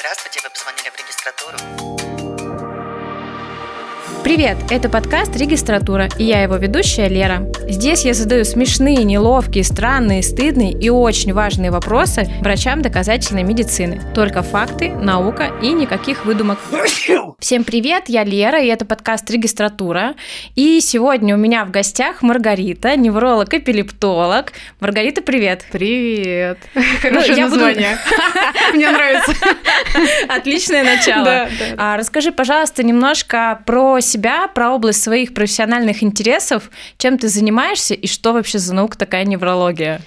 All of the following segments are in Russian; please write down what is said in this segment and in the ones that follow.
Здравствуйте, вы позвонили в регистратуру. Привет, это подкаст «Регистратура» и я его ведущая Лера. Здесь я задаю смешные, неловкие, странные, стыдные и очень важные вопросы врачам доказательной медицины. Только факты, наука и никаких выдумок. Всем привет, я Лера, и это подкаст «Регистратура». И сегодня у меня в гостях Маргарита, невролог-эпилептолог. Маргарита, привет. Привет. Хорошее я буду- название. Мне нравится. Отличное начало. Да, да. А, расскажи, пожалуйста, немножко про себя, про область своих профессиональных интересов, чем ты занимаешься и что вообще за наука такая неврология.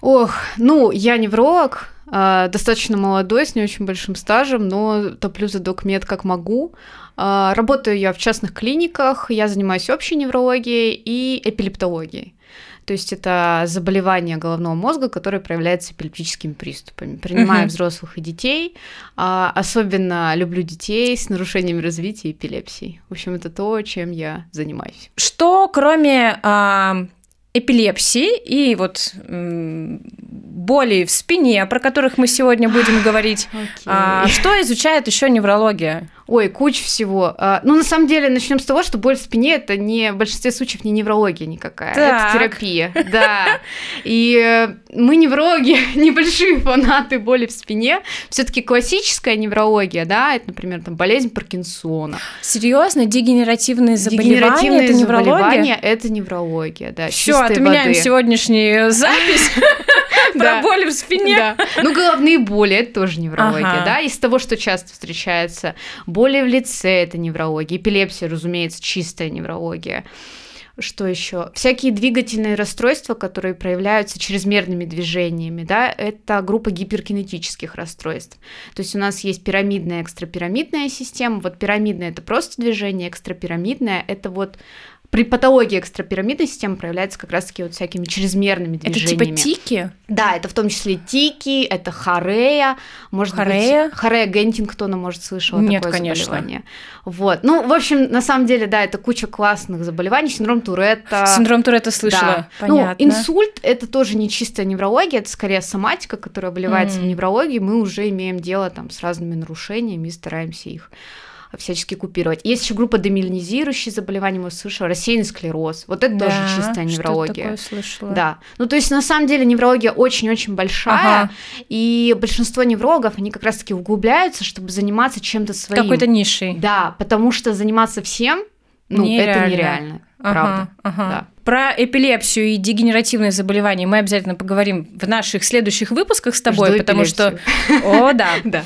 Ох, ну, я невролог, а, достаточно молодой, с не очень большим стажем, но топлю за докмед как могу. А, Работаю я в частных клиниках, я занимаюсь общей неврологией и эпилептологией. То есть это заболевание головного мозга, которое проявляется эпилептическими приступами. Принимаю взрослых и детей. а, Особенно люблю детей с нарушениями развития и эпилепсией. В общем, это то, чем я занимаюсь. Что кроме а, эпилепсии и вот боли в спине, про которых мы сегодня будем говорить, а, что изучает еще неврология? Ой, куча всего. А, Ну, на самом деле, начнем с того, что боль в спине это не в большинстве случаев не неврология никакая, Так. это терапия. Да. И э, мы неврологи, небольшие фанаты боли в спине. Все-таки классическая неврология, да, это, например, там болезнь Паркинсона. Серьезно, дегенеративные заболевания Дегенеративные это неврология? заболевания это неврология, да. Все, чистой отменяем воды. сегодняшнюю запись про боли в спине. Ну, головные боли это тоже неврология, да. Из того, что часто встречается, боли в лице это неврология, эпилепсия, разумеется, чистая неврология. Что еще? Всякие двигательные расстройства, которые проявляются чрезмерными движениями, да, это группа гиперкинетических расстройств. То есть у нас есть пирамидная, экстрапирамидная система. Вот пирамидная это просто движение, экстрапирамидная это вот при патологии экстрапирамидной системы проявляется как раз-таки вот всякими чрезмерными Это движениями. типа тики? Да, это в том числе тики, это хорея, может Хорея? быть, хорея Гентингтона, может, слышала Нет, такое конечно. заболевание. Вот, ну, в общем, на самом деле, да, это куча классных заболеваний, синдром Туретта. Синдром Туретта слышала. Да. Ну, Понятно. инсульт это тоже не чистая неврология, это скорее соматика, которая обливается в М. неврологии. Мы уже имеем дело там с разными нарушениями и стараемся их всячески купировать. Есть еще группа демиелинизирующие заболевания, мы слышали, рассеянный склероз. Вот это тоже Да, чистая что-то неврология. такое слышала. Да. Ну, то есть, на самом деле, неврология очень-очень большая, Ага. и большинство неврологов, они как раз-таки углубляются, чтобы заниматься чем-то своим. Какой-то нишей. Да, потому что заниматься всем, ну, это Нереально. нереально, Ага, правда. ага. Да. Про эпилепсию и дегенеративные заболевания мы обязательно поговорим в наших следующих выпусках с тобой, Жду потому что... эпилепсию. О, да. Да.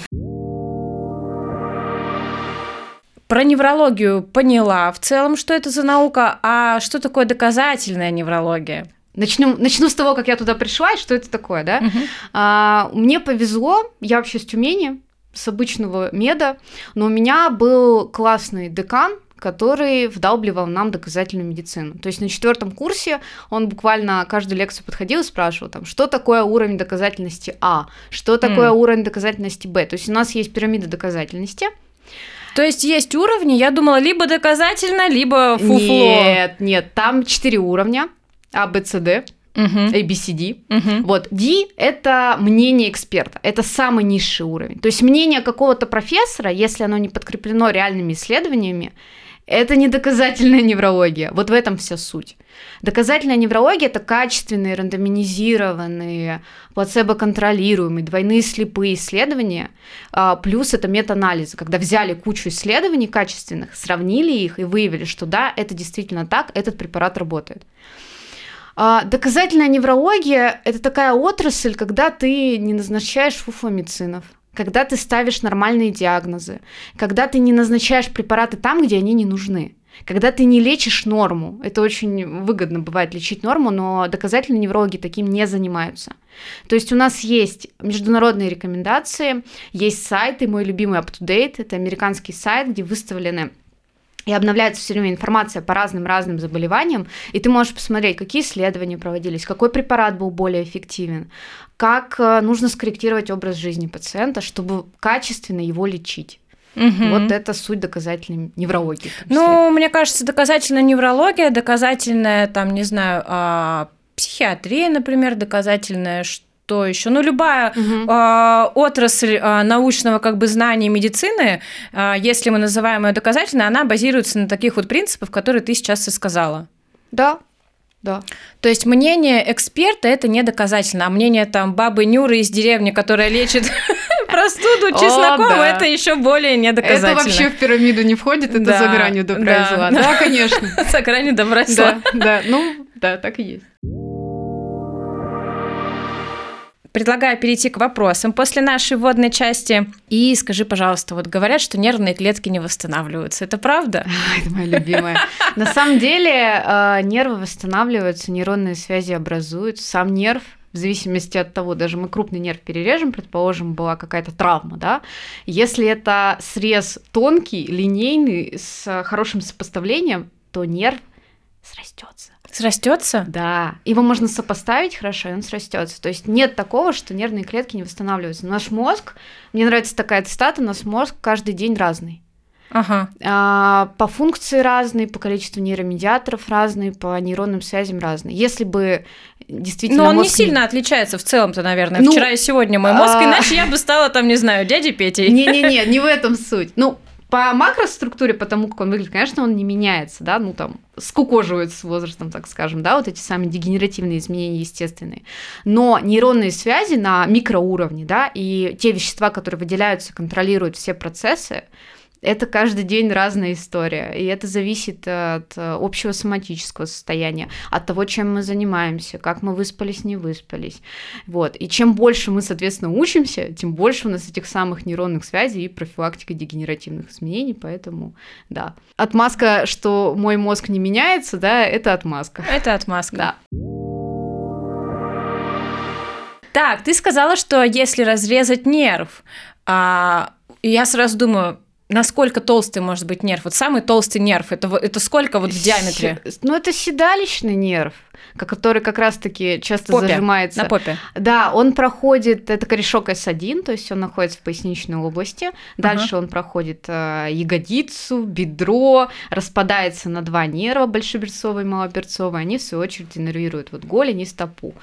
Про неврологию поняла в целом, что это за наука, а что такое доказательная неврология? Начну, начну с того, как я туда пришла, и что это такое, да? Мгм. А, мне повезло, я вообще с Тюмени, с обычного меда, но у меня был классный декан, который вдалбливал нам доказательную медицину. То есть на четвертом курсе он буквально каждую лекцию подходил и спрашивал, там, что такое уровень доказательности А, что такое М. уровень доказательности Б. То есть у нас есть пирамида доказательности. То есть есть уровни, я думала, либо доказательно, либо фуфло. Нет, нет, там четыре уровня. А, Б, С, Д, Мгм. A, B, C, D. Мгм. Вот, D – это мнение эксперта, это самый низший уровень. То есть мнение какого-то профессора, если оно не подкреплено реальными исследованиями, это не доказательная неврология. Вот в этом вся суть. Доказательная неврология – это качественные, рандоминизированные, плацебо-контролируемые, двойные слепые исследования, а, плюс это мета-анализы, когда взяли кучу исследований качественных, сравнили их и выявили, что да, это действительно так, этот препарат работает. А, Доказательная неврология – это такая отрасль, когда ты не назначаешь фуфломицинов, когда ты ставишь нормальные диагнозы, когда ты не назначаешь препараты там, где они не нужны, когда ты не лечишь норму. Это очень выгодно бывает лечить норму, но доказательные неврологи таким не занимаются. То есть у нас есть международные рекомендации, есть сайты, мой любимый UpToDate, это американский сайт, где выставлены и обновляется все время информация по разным-разным заболеваниям, и ты можешь посмотреть, какие исследования проводились, какой препарат был более эффективен, как э, нужно скорректировать образ жизни пациента, чтобы качественно его лечить. Мгм. Вот это суть доказательной неврологии. Ну, мне кажется, доказательная неврология, доказательная, там, не знаю, а, психиатрия, например, доказательная, ш- что еще? Ну, любая Мгм. э, отрасль э, научного как бы знания медицины, э, если мы называем ее доказательной, она базируется на таких вот принципах, которые ты сейчас и сказала. Да, да. То есть мнение эксперта это не доказательно, а мнение там бабы Нюры из деревни, которая лечит простуду О, чесноком, да. это еще более не Это доказательно. вообще в пирамиду не входит, это Да, за гранью добра да, и зла. да. Да, конечно. За гранью добра и зла. Да, да, ну, да, так и есть. Предлагаю перейти к вопросам после нашей вводной части. И скажи, пожалуйста, вот говорят, что нервные клетки не восстанавливаются. Это правда? А, Это моя любимая. На самом деле э, нервы восстанавливаются, нейронные связи образуют. Сам нерв в зависимости от того, даже мы крупный нерв перережем, предположим, была какая-то травма, да, если это срез тонкий, линейный, с хорошим сопоставлением, то нерв срастется. Срастется? Да, его можно сопоставить хорошо, и он срастется. То есть нет такого, что нервные клетки не восстанавливаются. Наш мозг, мне нравится такая цитата, наш мозг каждый день разный. Ага. А, по функции разный, по количеству нейромедиаторов разный, по нейронным связям разный. Если бы действительно Но он не мозг сильно отличается в целом-то, наверное. Ну, Вчера и сегодня мой мозг, а- иначе я бы стала там, не знаю, дядей Петей. Не-не-не, не в этом суть. Ну, по макроструктуре, потому как он выглядит, конечно, он не меняется, да, ну там скукоживается с возрастом, так скажем, да, вот эти самые дегенеративные изменения естественные. Но нейронные связи на микроуровне, да, и те вещества, которые выделяются, контролируют все процессы, это каждый день разная история, и это зависит от э, общего соматического состояния, от того, чем мы занимаемся, как мы выспались, не выспались. Вот. И чем больше мы, соответственно, учимся, тем больше у нас этих самых нейронных связей и профилактика дегенеративных изменений, поэтому, да. Отмазка, что мой мозг не меняется, да, это отмазка. Это отмазка. Да. Так, ты сказала, что если разрезать нерв, а, я сразу думаю, насколько толстый может быть нерв? Вот самый толстый нерв, это, это сколько вот в диаметре? С- Ну, это седалищный нерв, ко- который как раз-таки часто Попе, зажимается. На попе. Да, он проходит, это корешок S1, то есть он находится в поясничной области. Дальше он проходит э, ягодицу, бедро, распадается на два нерва, большеберцовый и малоберцовый. Они, в свою очередь, иннервируют вот голень и стопу.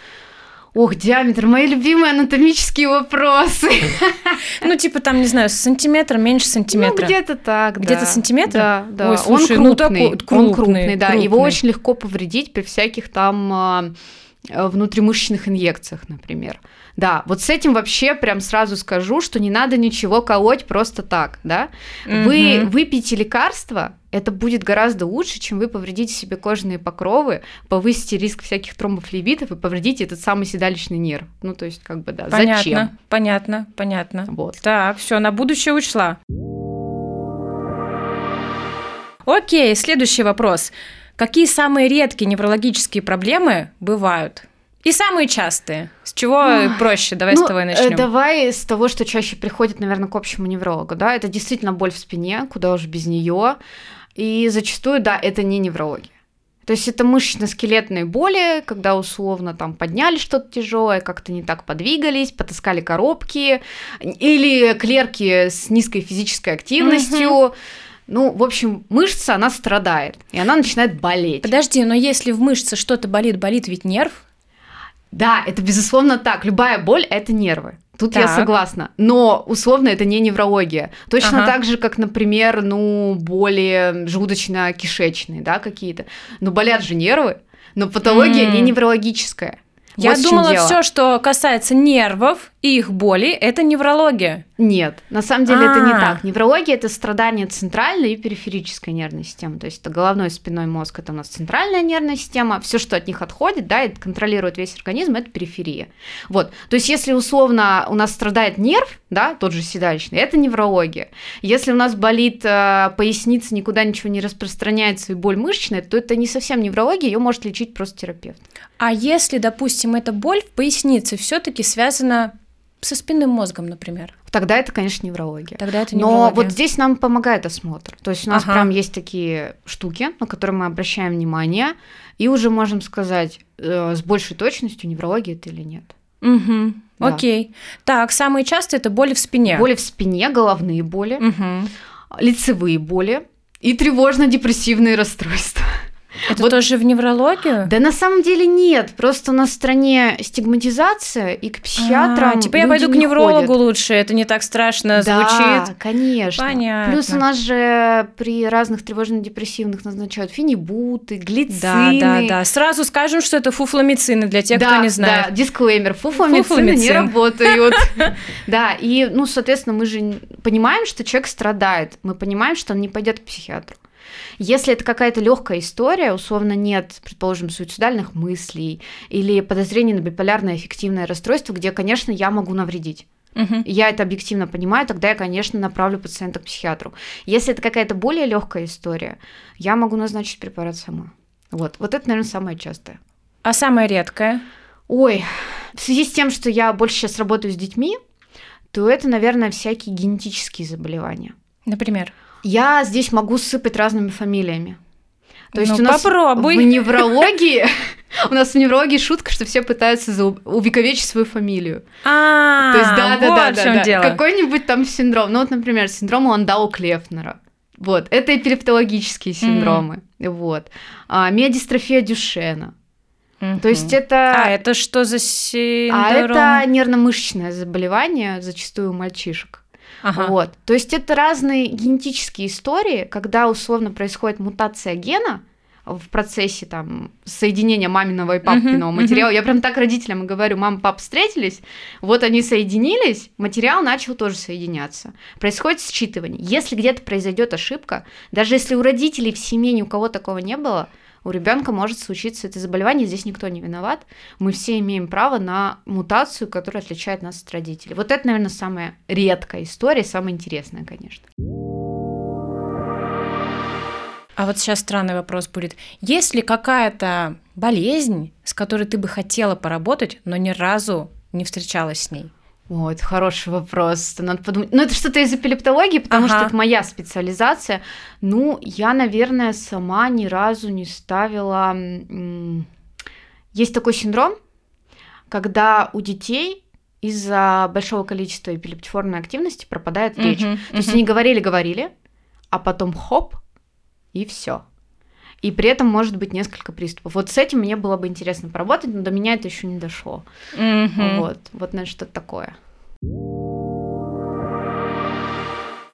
Ох, диаметр, мои любимые анатомические вопросы. Ну, типа там, не знаю, сантиметр, меньше сантиметра. Ну, где-то так, да. Где-то сантиметр? Да, да. Ой, слушай, он ну крупный, такой- он крупный, крупный, да. Его крупный. очень легко повредить при всяких там а, внутримышечных инъекциях, например. Да, вот с этим вообще прям сразу скажу, что не надо ничего колоть просто так, да. Вы Мгм. выпьете лекарство, это будет гораздо лучше, чем вы повредите себе кожные покровы, повысите риск всяких тромбофлебитов и повредите этот самый седалищный нерв. Ну, то есть, как бы, да, Понятно, зачем? понятно, понятно. Вот. Так, все, на будущее учла. Окей, следующий вопрос. Какие самые редкие неврологические проблемы бывают? И самые частые. С чего Ох, проще? Давай Ну, с тобой э, начнем. давай с того, что чаще приходит, наверное, к общему неврологу, да, это действительно боль в спине, куда уж без нее, и зачастую, да, это не неврология. То есть это мышечно-скелетные боли, когда условно там подняли что-то тяжелое, как-то не так подвигались, потаскали коробки, или клерки с низкой физической активностью. Ну, в общем, мышца, она страдает, и она начинает болеть. Подожди, но если в мышце что-то болит, болит ведь нерв? Да, это безусловно так. Любая боль это нервы. Тут я Так. согласна. Но условно это не неврология. Точно Ага. так же, как, например, ну, боли желудочно-кишечные, да, какие-то. Но болят же нервы. Но патология М. не неврологическая. Я Вот думала, все, что касается нервов и их боли, это неврология. Нет, на самом деле это не А. так. Неврология это страдание центральной и периферической нервной системы. То есть это головной и спинной мозг, это у нас центральная нервная система. Все, что от них отходит, да, и контролирует весь организм, это периферия. Вот. То есть если условно у нас страдает нерв, да, тот же седалищный, это неврология. Если у нас болит э, поясница, никуда ничего не распространяется и боль мышечная, то это не совсем неврология, ее может лечить просто терапевт. А если, допустим, эта боль в пояснице все-таки связана со спинным мозгом, например, Тогда это, конечно, неврология. тогда это Но неврология. вот здесь нам помогает осмотр. То есть у нас Ага. прям есть такие штуки, на которые мы обращаем внимание, и уже можем сказать э, с большей точностью, неврология это или нет. Мгм. Да. Окей. Так, самые частые это боли в спине. Боли в спине, головные боли, Мгм. лицевые боли и тревожно-депрессивные расстройства. Это вот. тоже в неврологию? Да на самом деле нет. Просто у нас в стране стигматизация, и к психиатрам. А, типа я пойду к неврологу ходят. лучше, это не так страшно да, звучит. конечно. Понятно. Плюс у нас же при разных тревожно-депрессивных назначают фенибуты, глицины. Да, да, да. Сразу скажем, что это фуфломицины для тех, да, кто не знает. Да, дисклеймер. Фуфломицины не работают. Да, и, ну, соответственно, мы же понимаем, что человек страдает. Мы понимаем, что он не пойдет к психиатру. Если это какая-то легкая история, условно нет, предположим, суицидальных мыслей или подозрений на биполярное эффективное расстройство, где, конечно, я могу навредить. Угу. Я это объективно понимаю, тогда я, конечно, направлю пациента к психиатру. Если это какая-то более легкая история, я могу назначить препарат сама. Вот, вот это, наверное, самое частое. А самое редкое? Ой, в связи с тем, что я больше сейчас работаю с детьми, то это, наверное, всякие генетические заболевания. Например? Я здесь могу сыпать разными фамилиями. То есть ну, у нас попробуй. в неврологии у нас в неврологии шутка, что все пытаются увековечить свою фамилию. А, то есть да, да, да, да. Какой-нибудь там синдром. Ну вот, например, синдром Ландау Клефнера. Вот, это эпилептологические синдромы. Вот. А, миодистрофия Дюшена. То есть это... А, это что за синдром? А это нервно-мышечное заболевание, зачастую у мальчишек. Ага. Вот. То есть это разные генетические истории, когда условно происходит мутация гена в процессе там соединения маминого и папиного uh-huh, материала. Uh-huh. Я прям так родителям говорю, мама, папа встретились, вот они соединились, материал начал тоже соединяться. Происходит считывание. Если где-то произойдет ошибка, даже если у родителей в семье ни у кого такого не было, у ребенка может случиться это заболевание, здесь никто не виноват. Мы все имеем право на мутацию, которая отличает нас от родителей. Вот это, наверное, самая редкая история, самая интересная, конечно. А вот сейчас странный вопрос будет. Есть ли какая-то болезнь, с которой ты бы хотела поработать, но ни разу не встречалась с ней? О, это хороший вопрос. Надо подумать. Ну, это что-то из эпилептологии, потому ага. что это моя специализация. Ну, я, наверное, сама ни разу не ставила... Есть такой синдром, когда у детей из-за большого количества эпилептиформной активности пропадает речь. Uh-huh, uh-huh. То есть они говорили-говорили, а потом хоп, и все. И при этом может быть несколько приступов. Вот с этим мне было бы интересно поработать, но до меня это еще не дошло. Mm-hmm. Вот, вот, наверное, что-то такое.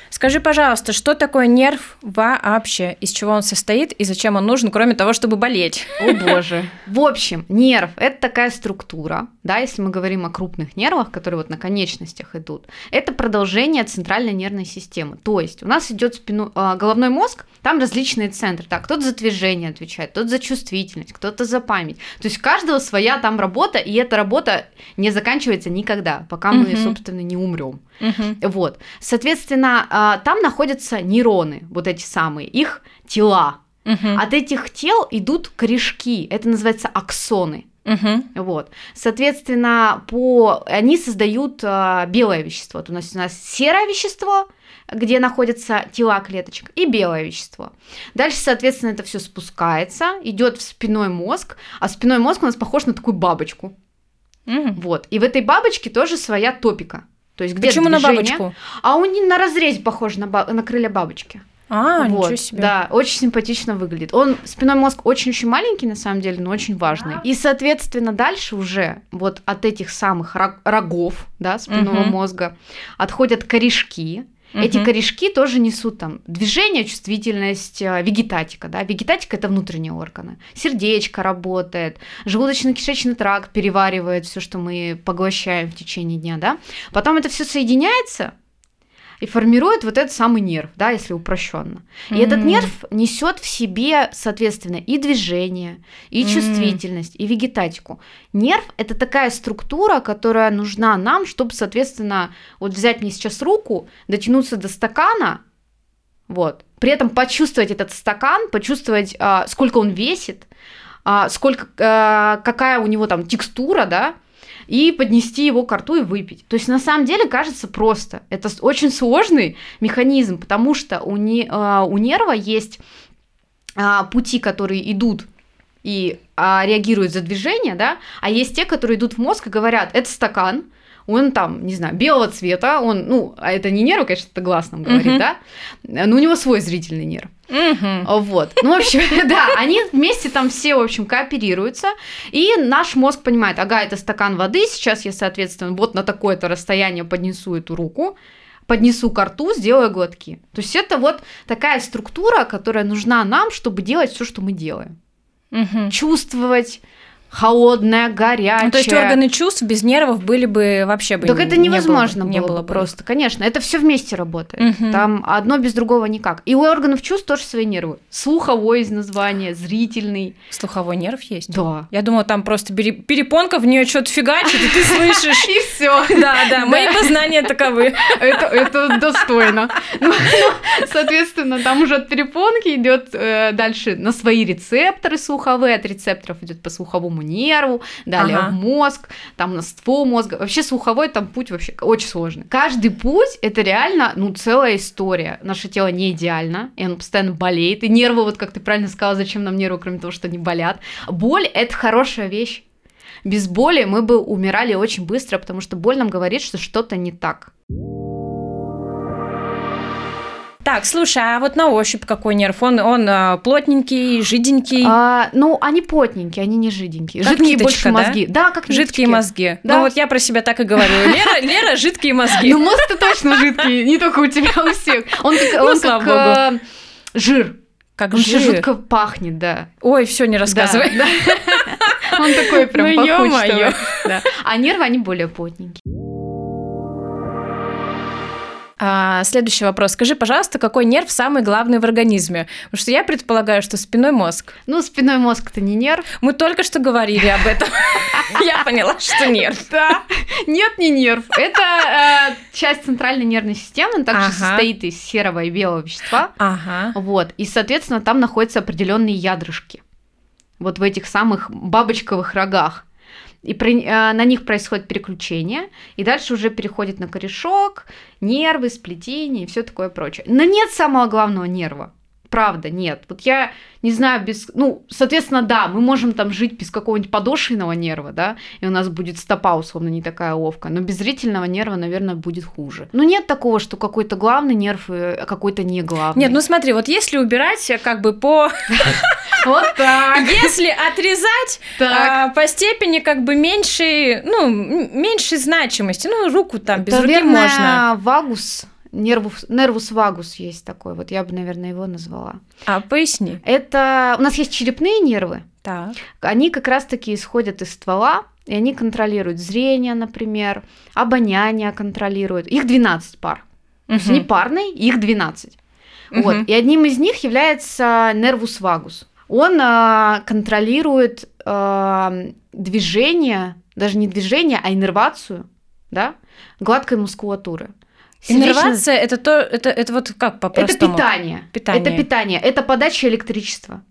Скажи, пожалуйста, что такое нерв вообще? Из чего он состоит и зачем он нужен, кроме того, чтобы болеть? О боже. В общем, нерв – это такая структура, да, если мы говорим о крупных нервах, которые вот на конечностях идут, это продолжение центральной нервной системы. То есть у нас идет спину, а, головной мозг, там различные центры. Так, кто-то за движение отвечает, кто-то за чувствительность, кто-то за память. То есть у каждого своя там работа, и эта работа не заканчивается никогда, пока мы, собственно, не умрем. Угу. Вот. Соответственно, а, там находятся нейроны, вот эти самые, их тела. Угу. От этих тел идут корешки, это называется аксоны. Угу. Вот. Соответственно, по... они создают а, белое вещество. Вот у нас у нас серое вещество, где находятся тела клеточек, и белое вещество. Дальше, соответственно, это все спускается, идет в спиной мозг, а спиной мозг у нас похож на такую бабочку. Угу. Вот. И в этой бабочке тоже своя топика. То есть где Почему движение, на бабочку? А он не на разрезе похож на, ба- на крылья бабочки. А, вот, ничего себе. Да, очень симпатично выглядит. Он, спиной мозг очень-очень маленький, на самом деле, но очень важный. И, соответственно, дальше уже вот от этих самых рогов, да, спинного угу. мозга отходят корешки, Угу. Эти корешки тоже несут там движение, чувствительность, э, вегетатика. Да? Вегетатика это внутренние органы. Сердечко работает, желудочно-кишечный тракт переваривает все, что мы поглощаем в течение дня. Да? Потом это все соединяется и формирует вот этот самый нерв, да, если упрощенно. И mm-hmm. этот нерв несет в себе, соответственно, и движение, и mm-hmm. чувствительность, и вегетатику. Нерв это такая структура, которая нужна нам, чтобы, соответственно, вот взять мне сейчас руку, дотянуться до стакана, вот, при этом почувствовать этот стакан, почувствовать, а, сколько он весит, а, сколько, а, какая у него там текстура, да, и поднести его к рту и выпить. То есть на самом деле кажется просто. Это очень сложный механизм, потому что у, не, а, у нерва есть а, пути, которые идут и а, реагируют за движение, да, а есть те, которые идут в мозг и говорят, это стакан, он там, не знаю, белого цвета, он, ну, а это не нерв, конечно, это глаз нам говорит, Мгм. да, но у него свой зрительный нерв. Мгм. Вот. Ну, в общем, да, они вместе там все, в общем, кооперируются, и наш мозг понимает, ага, это стакан воды, сейчас я, соответственно, вот на такое-то расстояние поднесу эту руку, поднесу к рту, сделаю глотки. То есть это вот такая структура, которая нужна нам, чтобы делать все, что мы делаем. Мгм. Чувствовать холодное, горячее. Ну, то есть органы чувств без нервов были бы вообще бы Так не- это не было бы- невозможно не было, было бы просто, конечно. Это все вместе работает. Мгм. Там одно без другого никак. И у органов чувств тоже свои нервы. Слуховой из названия, зрительный. Слуховой нерв есть? Да. Я думала, там просто пере- перепонка, в нее что-то фигачит, и ты слышишь. И все. Да, да, мои познания таковы. Это, достойно. Ну, соответственно, там уже от перепонки идет э, дальше на свои рецепторы слуховые, от рецепторов идет по слуховому нерву, далее Ага. в мозг, там на ствол мозга. Вообще слуховой там путь вообще очень сложный. Каждый путь это реально, ну, целая история. Наше тело не идеально, и оно постоянно болеет. И нервы, вот как ты правильно сказала, зачем нам нервы, кроме того, что они болят. Боль это хорошая вещь. Без боли мы бы умирали очень быстро, потому что боль нам говорит, что что-то не так. Так, слушай, а вот на ощупь какой нерв? Он, он а, плотненький, жиденький, А, ну, они плотненькие, они не жиденькие. Как жидкие ниточка, больше да? мозги. Да, как жидкие ниточки. мозги. Да. Ну вот я про себя так и говорю. Лера, Лера жидкие мозги. Ну, мозг-то точно жидкий, не только у тебя, у всех. Он как, Ну, он слава как э, жир. как Он жир. жутко пахнет, да. Ой, все, не рассказывай. Да, да. Он такой прям Ну, пахучий. да. А нервы, они более плотненькие. А, следующий вопрос. Скажи, пожалуйста, какой нерв самый главный в организме? Потому что я предполагаю, что спиной мозг. Ну, спиной мозг это не нерв. Мы только что говорили об этом. Я поняла, что нерв. Да. Нет, не нерв. Это э, часть центральной нервной системы, также состоит из серого и белого вещества. Ага. Вот, и, соответственно, там находятся определенные ядрышки. Вот в этих самых бабочковых рогах. И при- э, на них происходит переключение, и дальше уже переходит на корешок, нервы, сплетение и все такое прочее. Но нет самого главного нерва. Правда, нет. Вот я не знаю, без... Ну, соответственно, да, мы можем там жить без какого-нибудь подошвенного нерва, да, и у нас будет стопа, условно, не такая ловкая, но без зрительного нерва, наверное, будет хуже. Но нет такого, что какой-то главный нерв, а какой-то не главный. Нет, ну смотри, вот если убирать э, как бы по... Вот так. Если отрезать а, по степени как бы меньшей, ну, меньшей значимости, ну, руку там без руки можно. вагус, нервус, нервус вагус есть такой, вот я бы, наверное, его назвала. А, поясни. Это у нас есть черепные нервы, Так. они как раз-таки исходят из ствола, и они контролируют зрение, например, обоняние контролируют. Их 12 пар. То есть они парные, их 12. Вот. Мгм. И одним из них является нервус вагус. Он а, контролирует а, движение, даже не движение, а иннервацию, да, гладкой мускулатуры. Иннервация это то, это, это вот как Это по-простому? питание. Питание. Это питание. Это подача электричества.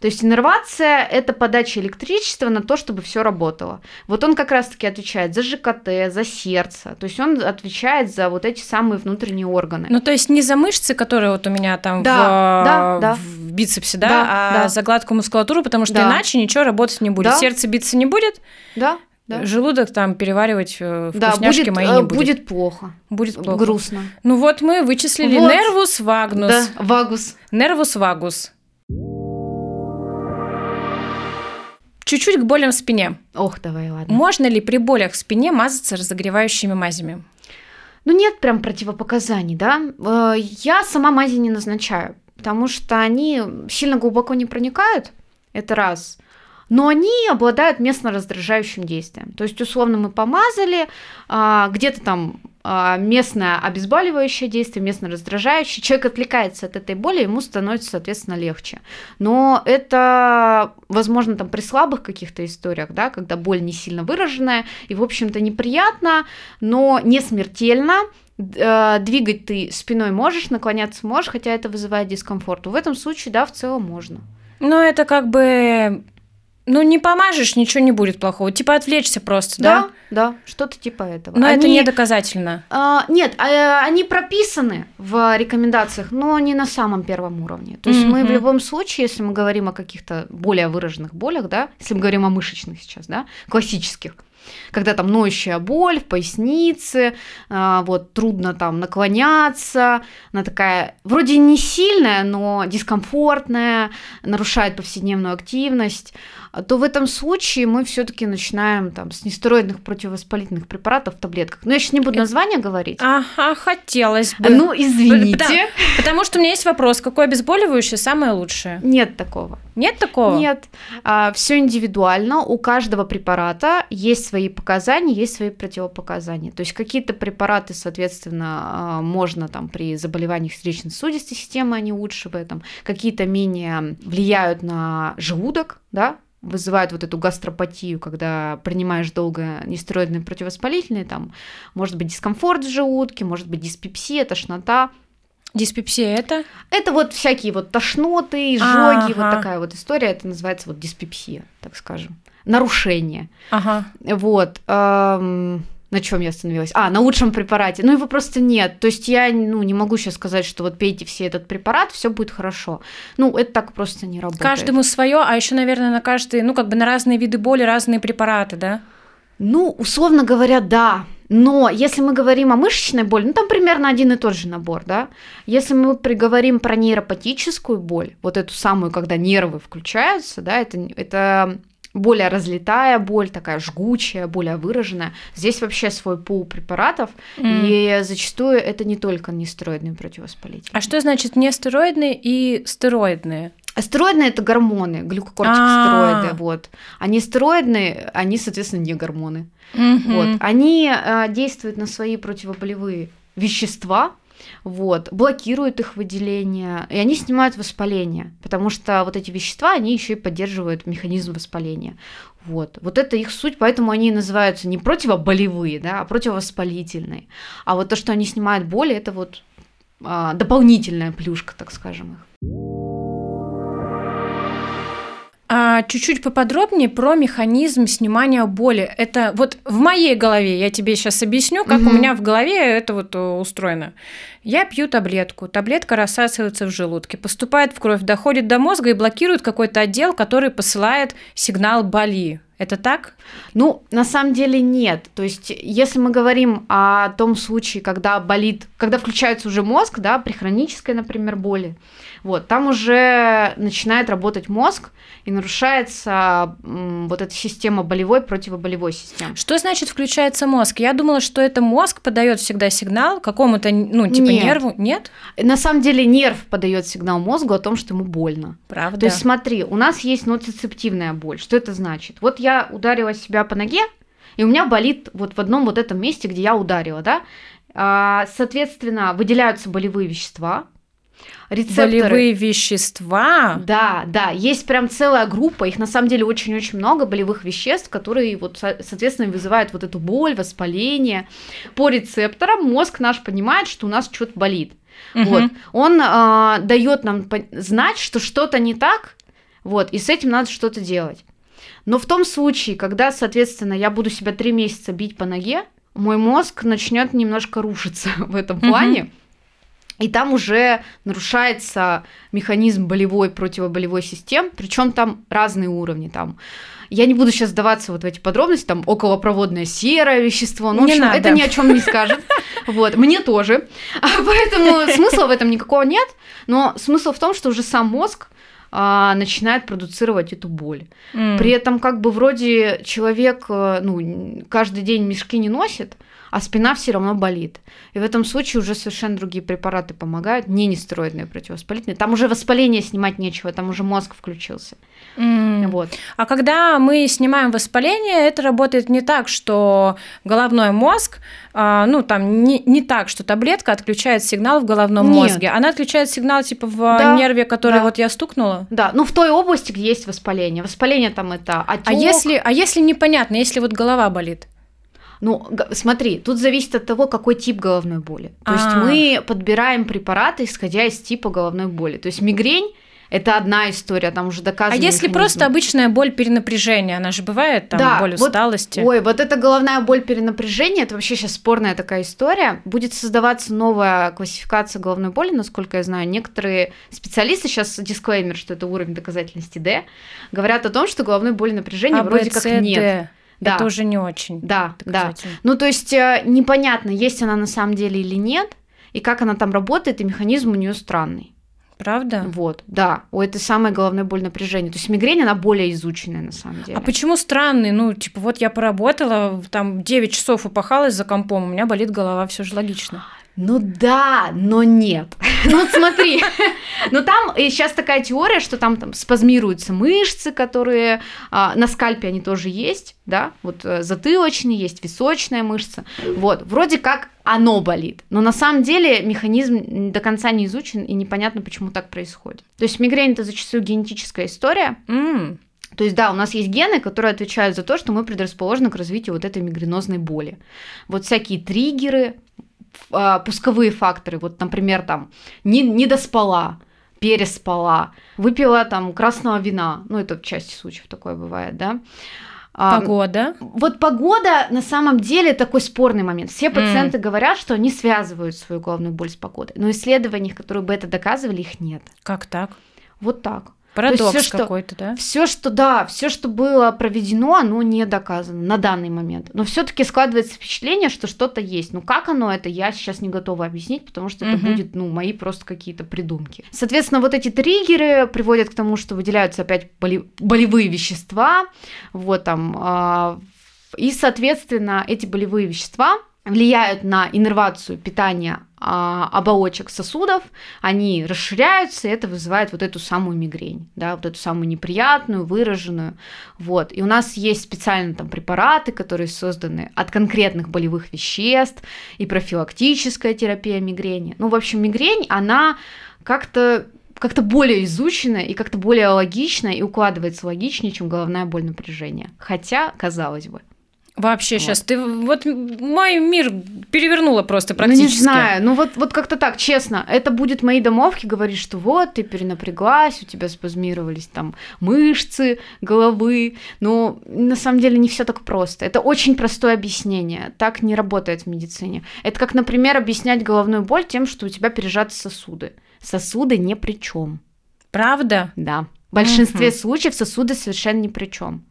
То есть иннервация – это подача электричества на то, чтобы все работало. Вот он как раз-таки отвечает за ЖКТ, за сердце. То есть он отвечает за вот эти самые внутренние органы. Ну, то есть не за мышцы, которые вот у меня там Да, в, да, да. в бицепсе, да, Да, а да. за гладкую мускулатуру, потому что Да. иначе ничего работать не будет. Да. Сердце биться не будет, Да, да. желудок там переваривать э, Да, вкусняшки будет, мои э, не будет. будет плохо, Будет плохо. грустно. Ну вот мы вычислили Вот. нервус вагнус. Да, вагус. Нервус вагус. Чуть-чуть к болям в спине. Ох, давай, ладно. Можно ли при болях в спине мазаться разогревающими мазями? Ну, нет прям противопоказаний, да. Э, Я сама мази не назначаю, потому что они сильно глубоко не проникают, это раз. Но они обладают местно раздражающим действием. То есть, условно, мы помазали, а, где-то там а, местное обезболивающее действие, местно раздражающее. Человек отвлекается от этой боли, ему становится, соответственно, легче. Но это, возможно, там при слабых каких-то историях, да, когда боль не сильно выраженная и, в общем-то, неприятно, но не смертельно. Э, Двигать ты спиной можешь, наклоняться можешь, хотя это вызывает дискомфорт. В этом случае, да, в целом можно. Ну, это как бы... Ну, не помажешь, ничего не будет плохого. Типа отвлечься просто, да? Да, да, что-то типа этого. Но это Они- не доказательно. А, нет, а, они прописаны в рекомендациях, но не на самом первом уровне. То есть мы в любом случае, если мы говорим о каких-то более выраженных болях, да, если мы говорим о мышечных сейчас, да, классических, Когда там ноющая боль в пояснице, а, вот трудно там наклоняться, она такая вроде не сильная, но дискомфортная, нарушает повседневную активность, то в этом случае мы все-таки начинаем там с нестероидных противовоспалительных препаратов в таблетках. Но я сейчас не буду название говорить. Ага, хотелось бы. Ну, извините. Потому, потому что у меня есть вопрос, какое обезболивающее самое лучшее? Нет такого. Нет такого? Нет. А, все индивидуально. У каждого препарата есть свои показания, есть свои противопоказания. То есть какие-то препараты, соответственно, а, можно там при заболеваниях сердечно-сосудистой системы, они лучше в этом. Какие-то менее влияют на желудок, да, вызывают вот эту гастропатию, когда принимаешь долго нестероидные противовоспалительные, там может быть дискомфорт в желудке, может быть диспепсия, тошнота. Диспепсия это? Это вот всякие вот тошноты, изжоги, ага. вот такая вот история, это называется вот диспепсия, так скажем, нарушение. Ага. Вот. Эм, на чем я остановилась? А, на лучшем препарате. Ну, его просто нет. То есть я ну, не могу сейчас сказать, что вот пейте все этот препарат, все будет хорошо. Ну, это так просто не работает. Каждому свое, а еще, наверное, на каждый, ну, как бы на разные виды боли разные препараты, да? Ну, условно говоря, да. Но если мы говорим о мышечной боли, ну там примерно один и тот же набор, да. Если мы приговорим про нейропатическую боль, вот эту самую, когда нервы включаются, да, это, это более разлетая боль, такая жгучая, более выраженная. Здесь вообще свой пул препаратов, mm. и зачастую это не только нестероидные противовоспалители. А что значит нестероидные и стероидные? Стероидные это гормоны, глюкокортикостероиды, вот. А нестероидные, они, соответственно, не гормоны. Mm-hmm. Вот. Они э, действуют на свои противоболевые вещества, вот, блокируют их выделение, и они снимают воспаление, потому что вот эти вещества, они еще и поддерживают механизм воспаления. Вот. вот это их суть, поэтому они называются не противоболевые, да, а противовоспалительные. А вот то, что они снимают боли, это вот а, дополнительная плюшка, так скажем их. А чуть-чуть поподробнее про механизм снимания боли. Это вот в моей голове, я тебе сейчас объясню, как угу. у меня в голове это вот э, устроено. Я пью таблетку, таблетка рассасывается в желудке, поступает в кровь, доходит до мозга и блокирует какой-то отдел, который посылает сигнал «боли». Это так? Ну, на самом деле нет. То есть, если мы говорим о том случае, когда болит, когда включается уже мозг, да, при хронической, например, боли, вот, там уже начинает работать мозг, и нарушается вот эта система болевой противоболевой системы. Что значит включается мозг? Я думала, что это мозг подает всегда сигнал какому-то, ну, типа Нет. нерву. Нет? На самом деле нерв подает сигнал мозгу о том, что ему больно. Правда. То есть смотри, у нас есть ноцицептивная боль. Что это значит? Вот я ударила себя по ноге, и у меня болит вот в одном вот этом месте, где я ударила, да? А, соответственно, выделяются болевые вещества, рецепторы. Болевые вещества? Да, да, есть прям целая группа, их на самом деле очень-очень много болевых веществ, которые вот, соответственно, вызывают вот эту боль, воспаление. По рецепторам мозг наш понимает, что у нас что-то болит. Угу. Вот. Он э, дает нам знать, что что-то не так, вот, и с этим надо что-то делать. Но в том случае, когда, соответственно, я буду себя три месяца бить по ноге, мой мозг начнет немножко рушиться в этом плане. Угу. И там уже нарушается механизм болевой, противоболевой систем, причем там разные уровни. Там. Я не буду сейчас сдаваться вот в эти подробности, там околопроводное серое вещество, ну, в общем, это ни о чем не скажет. Вот, мне тоже. Поэтому смысла в этом никакого нет, но смысл в том, что уже сам мозг а, начинает продуцировать эту боль. Mm. При этом как бы вроде человек э, ну, каждый день мешки не носит, а спина все равно болит. И в этом случае уже совершенно другие препараты помогают, не нестероидные противовоспалительные. Там уже воспаление снимать нечего, там уже мозг включился. Mm. Вот. А когда мы снимаем воспаление, это работает не так, что головной мозг, а, ну там не, не так, что таблетка отключает сигнал в головном Нет. мозге, она отключает сигнал типа в да, нерве, который да. вот я стукнула. Да, ну в той области, где есть воспаление. Воспаление там это отек. А если, а если непонятно, если вот голова болит? Ну, смотри, тут зависит от того, какой тип головной боли. То есть а. мы подбираем препараты, исходя из типа головной боли. То есть мигрень это одна история, там уже доказано. А если механизм. просто обычная боль перенапряжения, она же бывает, там да, боль усталости. Вот, ой, вот эта головная боль перенапряжения, это вообще сейчас спорная такая история. Будет создаваться новая классификация головной боли, насколько я знаю. Некоторые специалисты, сейчас дисклеймер, что это уровень доказательности D, говорят о том, что головной боли напряжения а, вроде B, как C, нет. Да. Это уже не очень. Да, да. Ну, то есть э, непонятно, есть она на самом деле или нет, и как она там работает, и механизм у нее странный. Правда? Вот, да. У этой самой головной боль напряжения. То есть мигрень, она более изученная на самом деле. А почему странный? Ну, типа, вот я поработала, там 9 часов упахалась за компом, у меня болит голова, все же логично. Ну да, но нет. Ну вот смотри, ну там сейчас такая теория, что там, там спазмируются мышцы, которые а, на скальпе они тоже есть, да, вот э, затылочные есть, височная мышца, вот, вроде как оно болит, но на самом деле механизм до конца не изучен и непонятно, почему так происходит. То есть мигрень это зачастую генетическая история, М, то есть, да, у нас есть гены, которые отвечают за то, что мы предрасположены к развитию вот этой мигренозной боли. Вот всякие триггеры, а, пусковые факторы, вот, например, там, не, не доспала, переспала, выпила там красного вина, ну, это в части случаев такое бывает, да. А, Погода. вот погода на самом деле такой спорный момент. Все пациенты говорят, что они связывают свою головную боль с погодой, но исследований, которые бы это доказывали, их нет. Как так? Вот так. Парадокс всё, что- какой-то, да? Все, что да, все, что было проведено, оно не доказано на данный момент. Но все-таки складывается впечатление, что что-то есть. Ну как оно это, я сейчас не готова объяснить, потому что это Мгм. будет, ну, мои просто какие-то придумки. Соответственно, вот эти триггеры приводят к тому, что выделяются опять боли- болевые вещества, вот там, а, и, соответственно, эти болевые вещества влияют на иннервацию питания а, оболочек сосудов, они расширяются, и это вызывает вот эту самую мигрень, да, вот эту самую неприятную, выраженную, вот. И у нас есть специальные там препараты, которые созданы от конкретных болевых веществ, и профилактическая терапия мигрени. Ну, в общем, мигрень, она как-то как-то более изучена и как-то более логично и укладывается логичнее, чем головная боль напряжения. Хотя, казалось бы. Вообще Вот. сейчас ты вот мой мир перевернула просто Ну, практически. не знаю, ну вот, вот как-то так, честно. Это будет мои домовки говорить, что вот, ты перенапряглась, у тебя спазмировались там мышцы головы. Но на самом деле не все так просто. Это очень простое объяснение. Так не работает в медицине. Это как, например, объяснять головную боль тем, что у тебя пережаты сосуды. Сосуды ни при чем. Правда? Да. В большинстве Мгм. случаев сосуды совершенно ни при чем.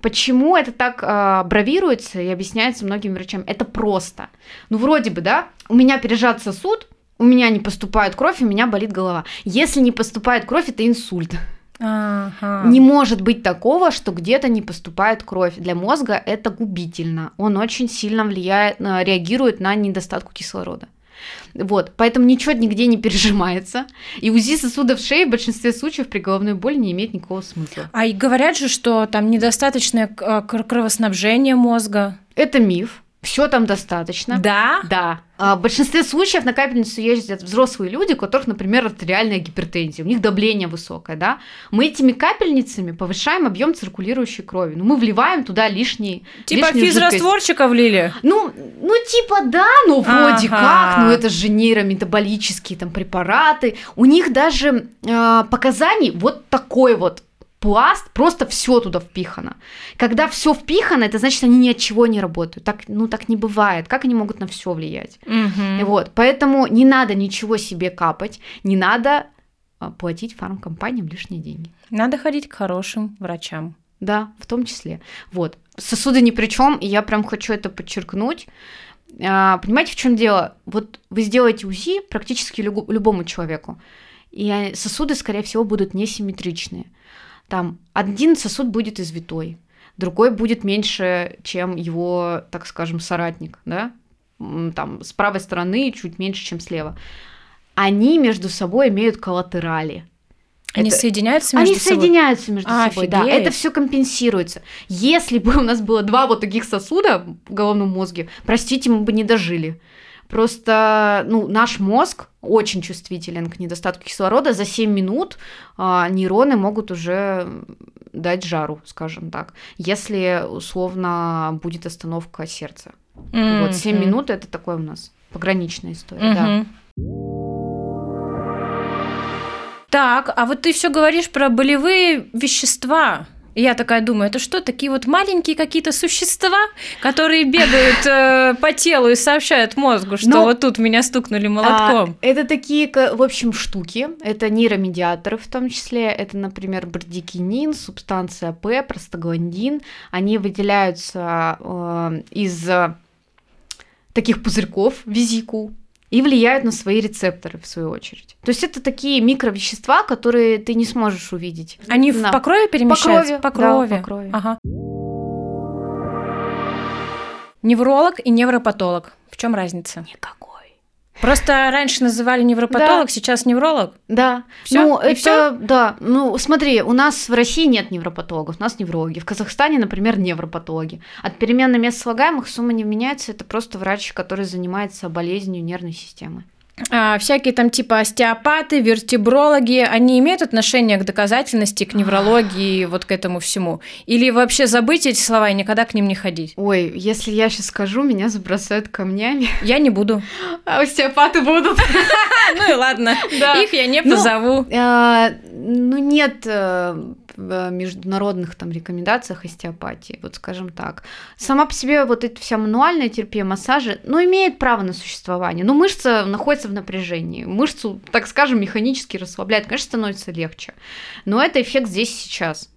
Почему это так а, бравируется и объясняется многим врачам? Это просто. Ну, вроде бы, да, у меня пережат сосуд, у меня не поступает кровь, у меня болит голова. Если не поступает кровь, это инсульт. Ага. Не может быть такого, что где-то не поступает кровь. Для мозга это губительно. Он очень сильно влияет, на- реагирует на недостатку кислорода. Вот, поэтому ничего нигде не пережимается. И УЗИ сосудов шеи в большинстве случаев при головной боли не имеет никакого смысла. А и говорят же, что там недостаточное кр- кровоснабжение мозга. Это миф. Все там достаточно. Да? Да. А, В большинстве случаев на капельницу ездят взрослые люди, у которых, например, артериальная гипертензия, у них давление высокое, да. Мы этими капельницами повышаем объем циркулирующей крови. Ну, мы вливаем туда лишний, Типа физрастворчика влили? Ну, ну, типа, да, но вроде Ага. как, ну это же нейрометаболические там препараты. У них даже э, показаний вот такой вот пласт, просто все туда впихано. Когда все впихано, это значит, они ни от чего не работают. Так, ну, так не бывает. Как они могут на все влиять? Мгм. Вот, поэтому не надо ничего себе капать, не надо а, платить фармкомпаниям лишние деньги. Надо ходить к хорошим врачам. Да, в том числе. Вот. Сосуды ни при чем, и я прям хочу это подчеркнуть. А, понимаете, в чем дело? Вот вы сделаете УЗИ практически любому человеку, и сосуды, скорее всего, будут несимметричные. Там один сосуд будет извитой, другой будет меньше, чем его, так скажем, соратник, да? Там с правой стороны чуть меньше, чем слева. Они между собой имеют коллатерали. Они Это- соединяются между Они собой? соединяются между собой, да. Офигеть. Это все компенсируется. Если бы у нас было два вот таких сосуда в головном мозге, простите, мы бы не дожили. Просто, ну, наш мозг очень чувствителен к недостатку кислорода. За 7 минут а, нейроны могут уже дать жару, скажем так, если условно будет остановка сердца. Вот 7 Мгм. минут это такое у нас пограничная история, да. Мгм. Так, а вот ты все говоришь про болевые вещества. И я такая думаю, это что, такие вот маленькие какие-то существа, которые бегают э, по телу и сообщают мозгу, что Ну, вот тут меня стукнули молотком. А, это такие, в общем, штуки. Это нейромедиаторы в том числе. Это, например, брадикинин, субстанция П, простагландин. Они выделяются э, из таких пузырьков визикул и влияют на свои рецепторы, в свою очередь. То есть это такие микровещества, которые ты не сможешь увидеть. Они Да. в по крови перемещаются? По крови, да, по крови. Ага. Невролог и невропатолог. В чем разница? Никакой. Просто раньше называли невропатолог, сейчас невролог. Да. Всё? Ну, И это, всё? да. Ну, смотри, у нас в России нет невропатологов, у нас неврологи. В Казахстане, например, невропатологи. От перемены мест слагаемых сумма не меняется, это просто врач, который занимается болезнью нервной системы. А, всякие там типа остеопаты, вертебрологи, они имеют отношение к доказательности, к неврологии, вот к этому всему? Или вообще забыть эти слова и никогда к ним не ходить? Ой, если я сейчас скажу, меня забросают камнями, Я не буду. а остеопаты будут. Ну и ладно, их я не Ну, позову. А, Ну, нет э, в международных там рекомендациях остеопатии, вот скажем так. Сама по себе вот эта вся мануальная терапия, массажи, ну, имеет право на существование. Но мышца находится в напряжении. Мышцу, так скажем, механически расслабляет. Конечно, становится легче. Но это эффект здесь сейчас.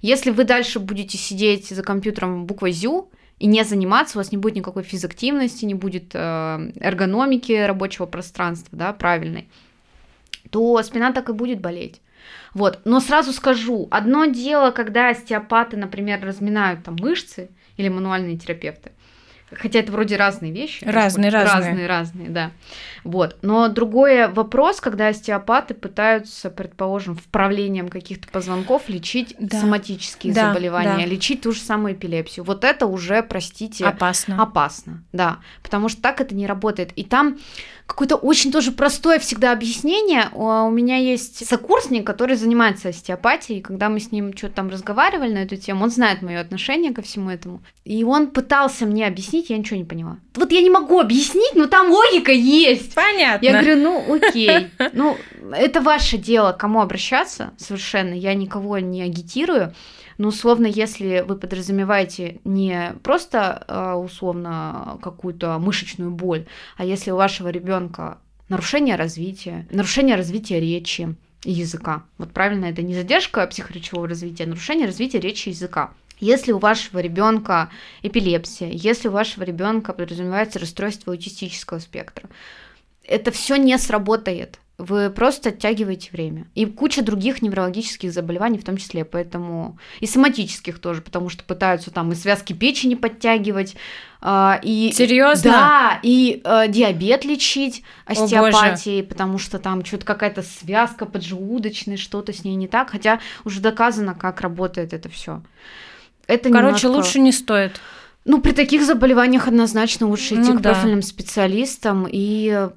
Если вы дальше будете сидеть за компьютером буквой ЗЮ, и не заниматься, у вас не будет никакой физактивности, не будет э, эргономики рабочего пространства, да, правильной, то спина так и будет болеть. Вот. Но сразу скажу, одно дело, когда остеопаты, например, разминают там мышцы или мануальные терапевты, хотя это вроде разные вещи. Разные, разные. разные. Разные, да. Вот. Но другой вопрос, когда остеопаты пытаются, предположим, вправлением каких-то позвонков лечить Да. соматические Да, заболевания, да. лечить ту же самую эпилепсию. Вот это уже, простите, Опасно. опасно, да, потому что так это не работает. И там какое-то очень тоже простое всегда объяснение. У у меня есть сокурсник, который занимается остеопатией, и когда мы с ним что-то там разговаривали на эту тему, он знает мое отношение ко всему этому, и он пытался мне объяснить, я ничего не поняла. Вот я не могу объяснить, но там логика есть. Понятно. Я говорю, ну окей, ну это ваше дело, кому обращаться совершенно, я никого не агитирую, но условно, если вы подразумеваете не просто э, условно какую-то мышечную боль, а если у вашего ребенка нарушение развития, нарушение развития речи и языка, вот правильно, это не задержка психоречевого развития, а нарушение развития речи и языка. Если у вашего ребенка эпилепсия, если у вашего ребенка подразумевается расстройство аутистического спектра, это все не сработает. Вы просто оттягиваете время. И куча других неврологических заболеваний в том числе, поэтому и соматических тоже, потому что пытаются там и связки печени подтягивать, а, и Серьезно? да, и э, диабет лечить боже. остеопатией, потому что там что-то какая-то связка поджелудочная, что-то с ней не так, хотя уже доказано, как работает это все. Это Короче, немножко- лучше не стоит. ну, при таких заболеваниях однозначно лучше идти Ну к да. профильным специалистам и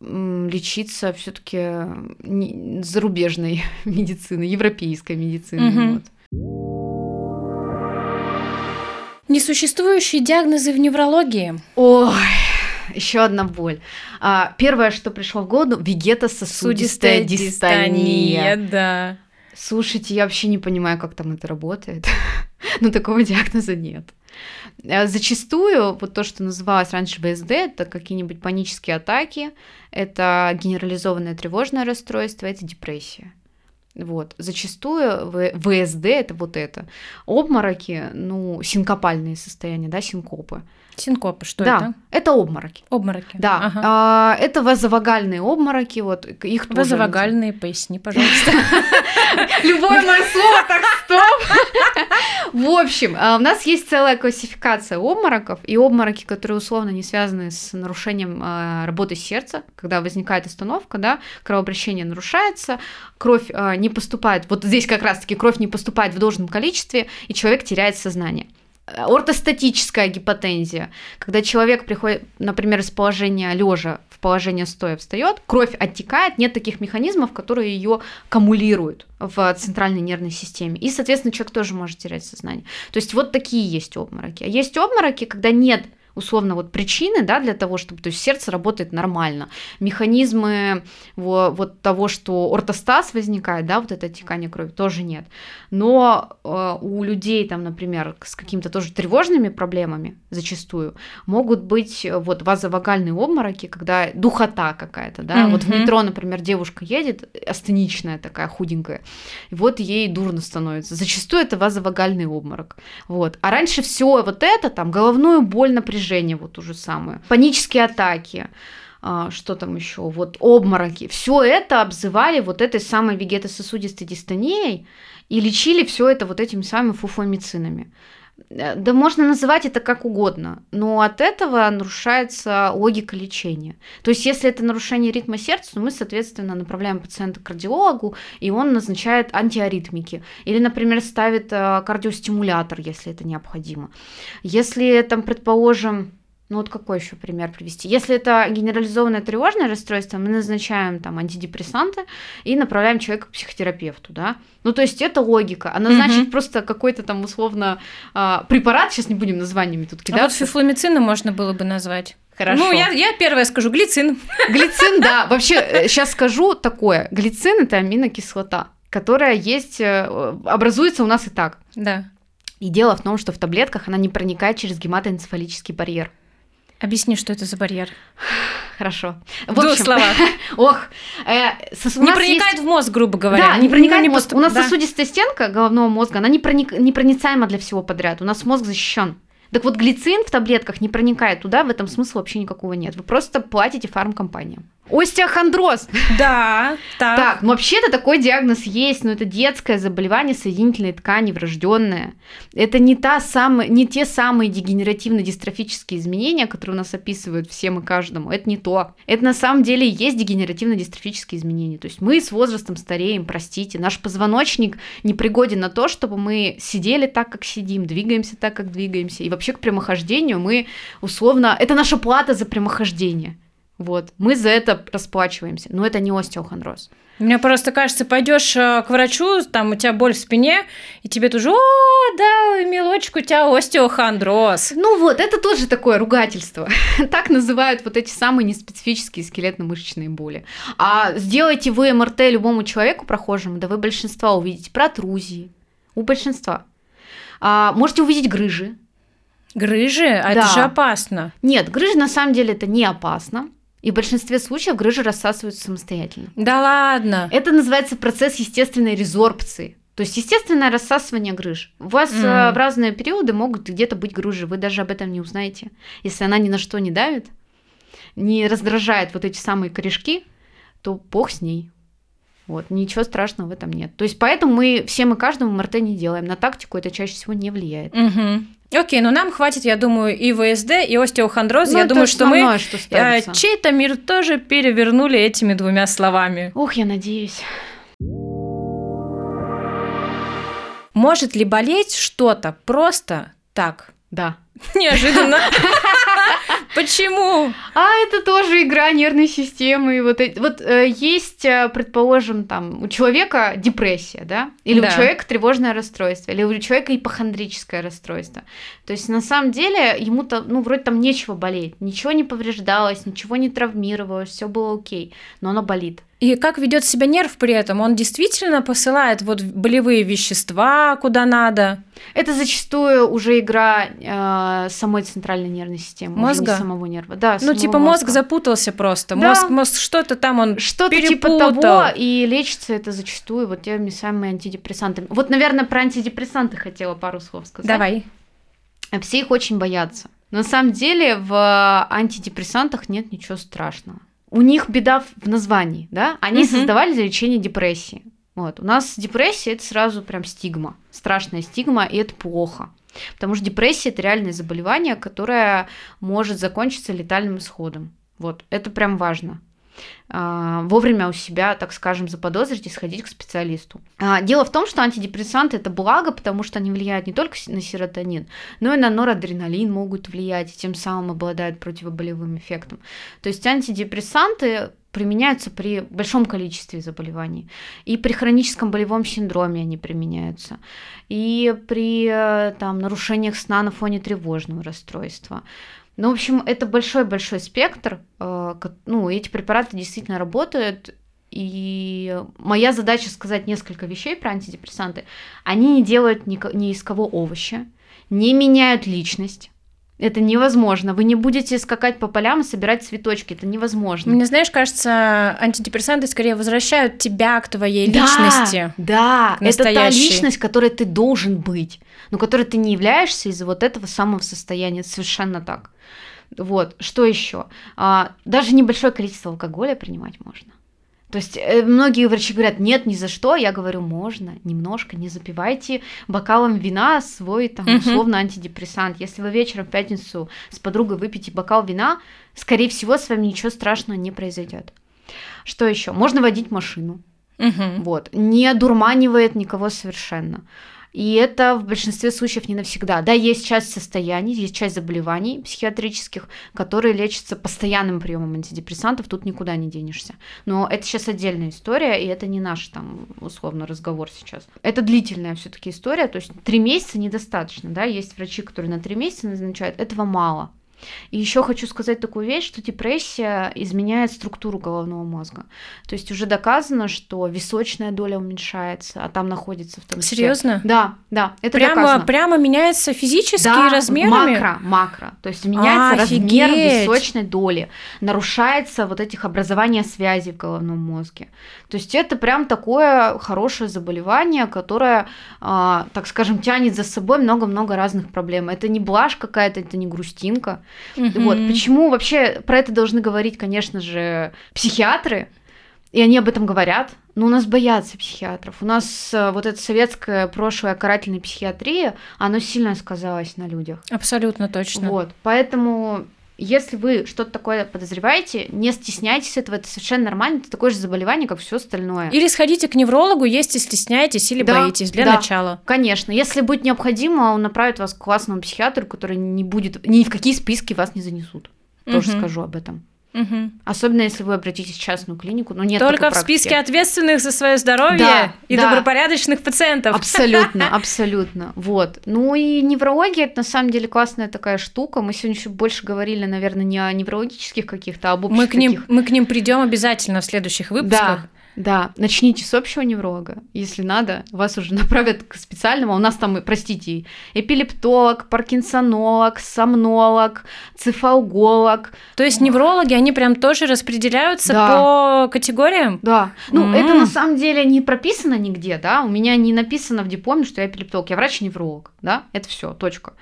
лечиться все-таки зарубежной медицины, европейской медицины. Мгм. вот. Несуществующие диагнозы в неврологии. Ой, еще одна боль. А, первое, что пришло в голову, вегетососудистая дистония. да. Слушайте, я вообще не понимаю, как там это работает. Но такого диагноза нет. Э, Зачастую вот то, что называлось раньше ВСД, это какие-нибудь панические атаки, это генерализованное тревожное расстройство, это депрессия. Вот. Зачастую ВСД это вот это. Обмороки, ну, синкопальные состояния, да, синкопы. Синкопы, что да, это? это обмороки. Обмороки. Да, Ага. а, это вазовагальные обмороки, вот их тоже Вазовагальные, поясни, пожалуйста. Любое мое слово, так стоп. В общем, а, у нас есть целая классификация обмороков, и обмороки, которые условно не связаны с нарушением а, работы сердца, когда возникает остановка, да, кровообращение нарушается, кровь а, не поступает, вот здесь как раз-таки кровь не поступает в должном количестве, и человек теряет сознание. Э, Ортостатическая гипотензия, когда человек приходит, например, из положения лежа в положение стоя встает, кровь оттекает, нет таких механизмов, которые ее аккумулируют в центральной нервной системе. И, соответственно, человек тоже может терять сознание. То есть вот такие есть обмороки. А есть обмороки, когда нет условно вот причины, да, для того, чтобы, то есть сердце работает нормально, механизмы вот, вот того, что ортостаз возникает, да, вот это текание крови, тоже нет. Но э, у людей там, например, с какими-то тоже тревожными проблемами зачастую могут быть э, вот вазовагальные обмороки, когда духота какая-то, да, mm-hmm. вот в метро, например, девушка едет, астеничная такая, худенькая, и вот ей дурно становится. Зачастую это вазовагальный обморок, вот. А раньше все вот это, там, головную боль, напряжение, вот ту же самую, панические атаки, а, что там еще, вот обмороки, все это обзывали вот этой самой вегетососудистой дистонией и лечили все это вот этими самыми фуфомицинами. Э, да можно называть это как угодно, но от этого нарушается логика лечения. То есть, если это нарушение ритма сердца, то мы, соответственно, направляем пациента к кардиологу, и он назначает антиаритмики. Или, например, ставит э, кардиостимулятор, если это необходимо. Если, там, предположим, ну вот какой еще пример привести? Если это генерализованное тревожное расстройство, мы назначаем там антидепрессанты и направляем человека к психотерапевту, да? Ну то есть это логика. А назначить угу. просто какой-то там условно а, препарат, сейчас не будем названиями тут кидаться. А вот фифломицина можно было бы назвать. Хорошо. Ну, я, я первое скажу, глицин. Глицин, да. Вообще, сейчас э, скажу такое. Глицин – это аминокислота, которая есть, э, образуется у нас и так. Да. И дело в том, что в таблетках она не проникает через гематоэнцефалический барьер. Объясни, что это за барьер. Хорошо. В, в двух словах. Ох. Э, со, не проникает есть... в мозг, грубо говоря. Да, не проникает не в мозг. Поступ... У нас да. сосудистая стенка головного мозга, она не проник... непроницаема для всего подряд. У нас мозг защищен. Так вот, глицин в таблетках не проникает туда, в этом смысла вообще никакого нет. Вы просто платите фармкомпаниям. Остеохондроз. Да, так. Так, ну вообще-то такой диагноз есть, но это детское заболевание соединительной ткани, врожденное. Это не, та самая, не те самые дегенеративно-дистрофические изменения, которые у нас описывают всем и каждому. Это не то. Это на самом деле есть дегенеративно-дистрофические изменения. То есть мы с возрастом стареем, простите. Наш позвоночник не пригоден на то, чтобы мы сидели так, как сидим, двигаемся так, как двигаемся. И вообще к прямохождению мы условно... Это наша плата за прямохождение. Вот. Мы за это расплачиваемся. Но это не остеохондроз. Мне просто кажется, пойдешь э, к врачу, там у тебя боль в спине, и тебе тоже, о, да, мелочек, у тебя остеохондроз. Ну вот, это тоже такое ругательство. так называют вот эти самые неспецифические скелетно-мышечные боли. А сделайте вы МРТ любому человеку прохожему, да вы большинства увидите протрузии. У большинства. А, можете увидеть грыжи. Грыжи? А да. это же опасно. Нет, грыжи на самом деле это не опасно. И в большинстве случаев грыжи рассасываются самостоятельно. Да ладно. Это называется процесс естественной резорбции. То есть естественное рассасывание грыж. У вас mm. в разные периоды могут где-то быть грыжи, вы даже об этом не узнаете. Если она ни на что не давит, не раздражает вот эти самые корешки, то бог с ней. Вот, ничего страшного в этом нет. То есть поэтому мы всем и каждому МРТ не делаем. На тактику это чаще всего не влияет. Угу. Окей, ну нам хватит, я думаю, и ВСД, и остеохондроз. Ну, я думаю, что мы что э, чей-то мир тоже перевернули этими двумя словами. Ох, я надеюсь. Может ли болеть что-то просто так? Да. Неожиданно. Почему? А это тоже игра нервной системы. Вот, вот э, есть, э, предположим, там у человека депрессия, да? Или да. у человека тревожное расстройство, или у человека ипохондрическое расстройство. То есть на самом деле ему-то, ну, вроде там нечего болеть, ничего не повреждалось, ничего не травмировалось, все было окей, но оно болит. И как ведет себя нерв при этом? Он действительно посылает вот болевые вещества куда надо? Это зачастую уже игра э, самой центральной нервной системы, мозга, самого нерва. Да, ну типа мозг запутался просто, да. мозг, мозг что-то там он что-то типа того, и лечится это зачастую вот теми самыми антидепрессантами. Вот, наверное, про антидепрессанты хотела пару слов сказать. Давай. Все их очень боятся. На самом деле в антидепрессантах нет ничего страшного у них беда в названии, да? Они угу. создавали для лечения депрессии. Вот. У нас депрессия это сразу прям стигма, страшная стигма, и это плохо. Потому что депрессия это реальное заболевание, которое может закончиться летальным исходом. Вот, это прям важно. А, вовремя у себя, так скажем, заподозрить и сходить к специалисту. А, дело в том, что антидепрессанты это благо, потому что они влияют не только на серотонин, но и на норадреналин могут влиять, и тем самым обладают противоболевым эффектом. То есть антидепрессанты применяются при большом количестве заболеваний. И при хроническом болевом синдроме они применяются. И при там, нарушениях сна на фоне тревожного расстройства Ну, в общем, это большой-большой спектр. э, Ну, эти препараты действительно работают. И моя задача сказать несколько вещей про антидепрессанты. Они не делают ни, ни из кого овоща, не меняют личность. Это невозможно. Вы не будете скакать по полям и собирать цветочки. Это невозможно. Мне, знаешь, кажется, антидепрессанты скорее возвращают тебя к твоей Да, личности. Да, это та личность, которой ты должен быть, но которой ты не являешься из-за вот этого самого состояния. Совершенно так. Вот, что еще? даже небольшое количество алкоголя принимать можно. То есть э, многие врачи говорят, нет, ни за что. Я говорю, можно, немножко, не запивайте бокалом вина свой там условно антидепрессант. Если вы вечером в пятницу с подругой выпьете бокал вина, скорее всего, с вами ничего страшного не произойдет. Что еще? Можно водить машину. Вот. Не одурманивает никого совершенно. И это в большинстве случаев не навсегда. Да, есть часть состояний, есть часть заболеваний психиатрических, которые лечатся постоянным приемом антидепрессантов, тут никуда не денешься. Но это сейчас отдельная история, и это не наш там условно разговор сейчас. Это длительная все-таки история, то есть три месяца недостаточно, да, есть врачи, которые на три месяца назначают, этого мало. И еще хочу сказать такую вещь, что депрессия изменяет структуру головного мозга. То есть уже доказано, что височная доля уменьшается, а там находится в том числе. Серьезно? Да, да, это Прямо, доказано. прямо меняется физически Да, размерами? макро, макро. То есть меняется Офигеть. размер височной доли, нарушается вот этих образование связей в головном мозге. То есть это прям такое хорошее заболевание, которое, а, так скажем, тянет за собой много-много разных проблем. Это не блажь какая-то, это не грустинка. Мгм. Вот почему вообще про это должны говорить, конечно же, психиатры, и они об этом говорят. Но у нас боятся психиатров. У нас э, вот это советское прошлое карательной психиатрии, оно сильно сказалось на людях. Абсолютно точно. Вот, поэтому если вы что-то такое подозреваете, не стесняйтесь этого, это совершенно нормально, это такое же заболевание, как все остальное. Или сходите к неврологу, если стесняетесь или Да, боитесь, для да. начала. Конечно, если будет необходимо, он направит вас к классному психиатру, который не будет, ни в какие списки вас не занесут. Тоже Мгм. скажу об этом. Мгм. Особенно если вы обратитесь в частную клинику, но нет Только в списке ответственных за свое здоровье Да, и да. добропорядочных пациентов. Абсолютно, абсолютно. Вот. Ну и неврология это на самом деле классная такая штука. Мы сегодня еще больше говорили, наверное, не о неврологических каких-то, а об общих Мы к ним, таких. мы к ним придем обязательно в следующих выпусках. Да, да. Начните с общего невролога. Если надо, вас уже направят к специальному. А У нас там, простите, эпилептолог, паркинсонолог, сомнолог, цифалголог. То есть неврологи, они прям тоже распределяются Да. по категориям? Да. Ну, М. это на самом деле не прописано нигде, да. У меня не написано в дипломе, что я эпилептолог. Я врач-невролог, да. Это все, точка.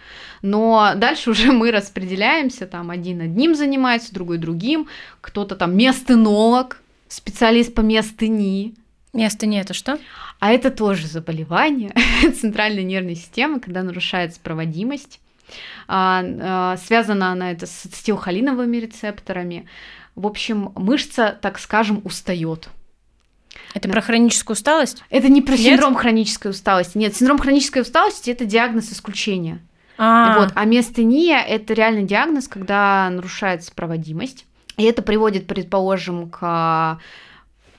Но дальше уже мы распределяемся, там один одним занимается, другой другим, кто-то там местенолог, специалист по местыни. Место не это что? А это тоже заболевание центральной нервной системы, когда нарушается проводимость. А, а, связана она это с ацетилхолиновыми рецепторами. В общем, мышца, так скажем, устает. Это Да. про хроническую усталость? Это не про Нет? синдром хронической усталости. Нет, синдром хронической усталости это диагноз исключения. А, Вот, а местения это реальный диагноз, когда нарушается проводимость. И это приводит, предположим, к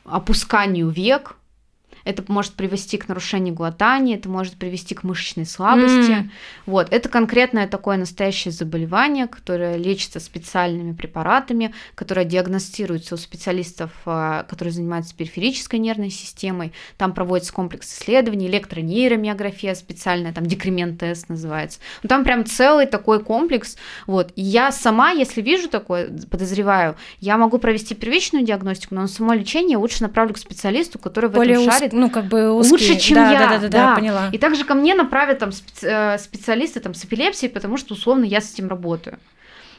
опусканию век. Это может привести к нарушению глотания, это может привести к мышечной слабости. М. Вот, это конкретное такое настоящее заболевание, которое лечится специальными препаратами, которое диагностируется у специалистов, а, которые занимаются периферической нервной системой. Там проводится комплекс исследований, электронейромиография специальная, там декремент-тест называется. Ну, там прям целый такой комплекс. Вот. И я сама, если вижу такое, подозреваю, я могу провести первичную диагностику, но на само лечение лучше направлю к специалисту, который в более этом шарит. Ну как бы узкие. Лучше, чем да, я. Да, да, да, да, поняла. И также ко мне направят там э, специалисты там, с эпилепсией, потому что условно я с этим работаю.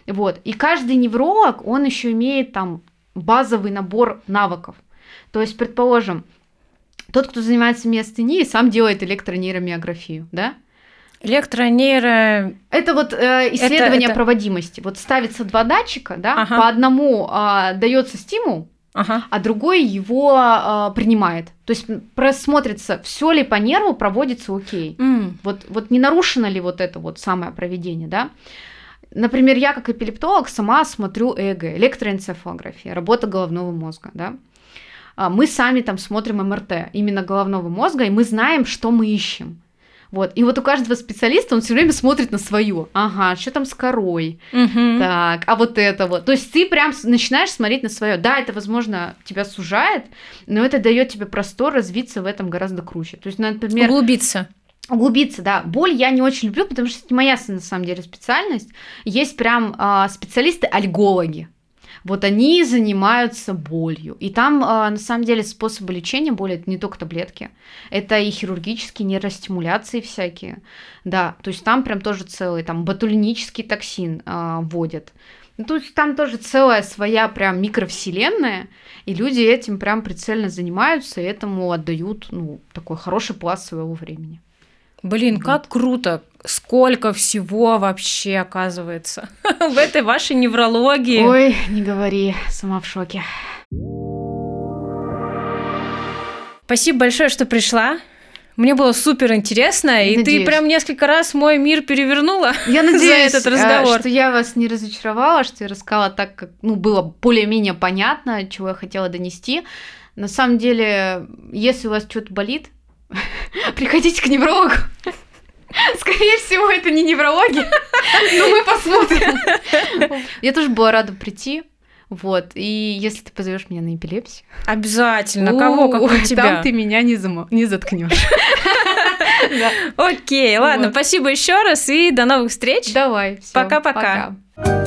Вот. И каждый невролог, он еще имеет там базовый набор навыков. То есть, предположим, тот, кто занимается миостенией, сам делает электронейромиографию, да? Электронейро... Это вот э, исследование это- проводимости. Вот ставится два датчика, да, Ага. по одному а, дается стимул, Ага. а другой его а, принимает. То есть просмотрится, все ли по нерву проводится окей. М. Вот, вот не нарушено ли вот это вот самое проведение, да? Например, я как эпилептолог сама смотрю ЭГ, электроэнцефалография, работа головного мозга, да? А Мы сами там смотрим МРТ именно головного мозга, и мы знаем, что мы ищем. Вот. И вот у каждого специалиста он все время смотрит на свое. Ага, что там с корой? Мгм. Так, а вот это вот. То есть ты прям начинаешь смотреть на свое. Да, это, возможно, тебя сужает, но это дает тебе простор развиться в этом гораздо круче. То есть, например, Углубиться. Углубиться, да. Боль я не очень люблю, потому что это не моя на самом деле специальность. Есть прям а, специалисты-альгологи. Вот они занимаются болью. И там, а, на самом деле, способы лечения боли это не только таблетки. Это и хирургические нейростимуляции всякие. Да, то есть там прям тоже целый, там, ботулинический токсин а, вводят. Ну, то есть там тоже целая своя прям микровселенная, и люди этим прям прицельно занимаются, и этому отдают, ну, такой хороший пласт своего времени. Блин, как круто! Сколько всего вообще оказывается в этой вашей неврологии. Ой, не говори, сама в шоке. Спасибо большое, что пришла. Мне было супер интересно, и ты Надеюсь. прям несколько раз мой мир перевернула. Я надеюсь, этот э, разговор. что я вас не разочаровала, что я рассказала так, как ну, было более-менее понятно, чего я хотела донести. На самом деле, если у вас что-то болит, приходите к неврологу. Скорее всего, это не неврология, но мы посмотрим. Я тоже была рада прийти. Вот, и если ты позовешь меня на эпилепсию, Обязательно. Кого, как у тебя? Там ты меня не, зам- не заткнешь. Окей, ладно, спасибо еще раз и до новых встреч. Давай. Пока-пока. пока.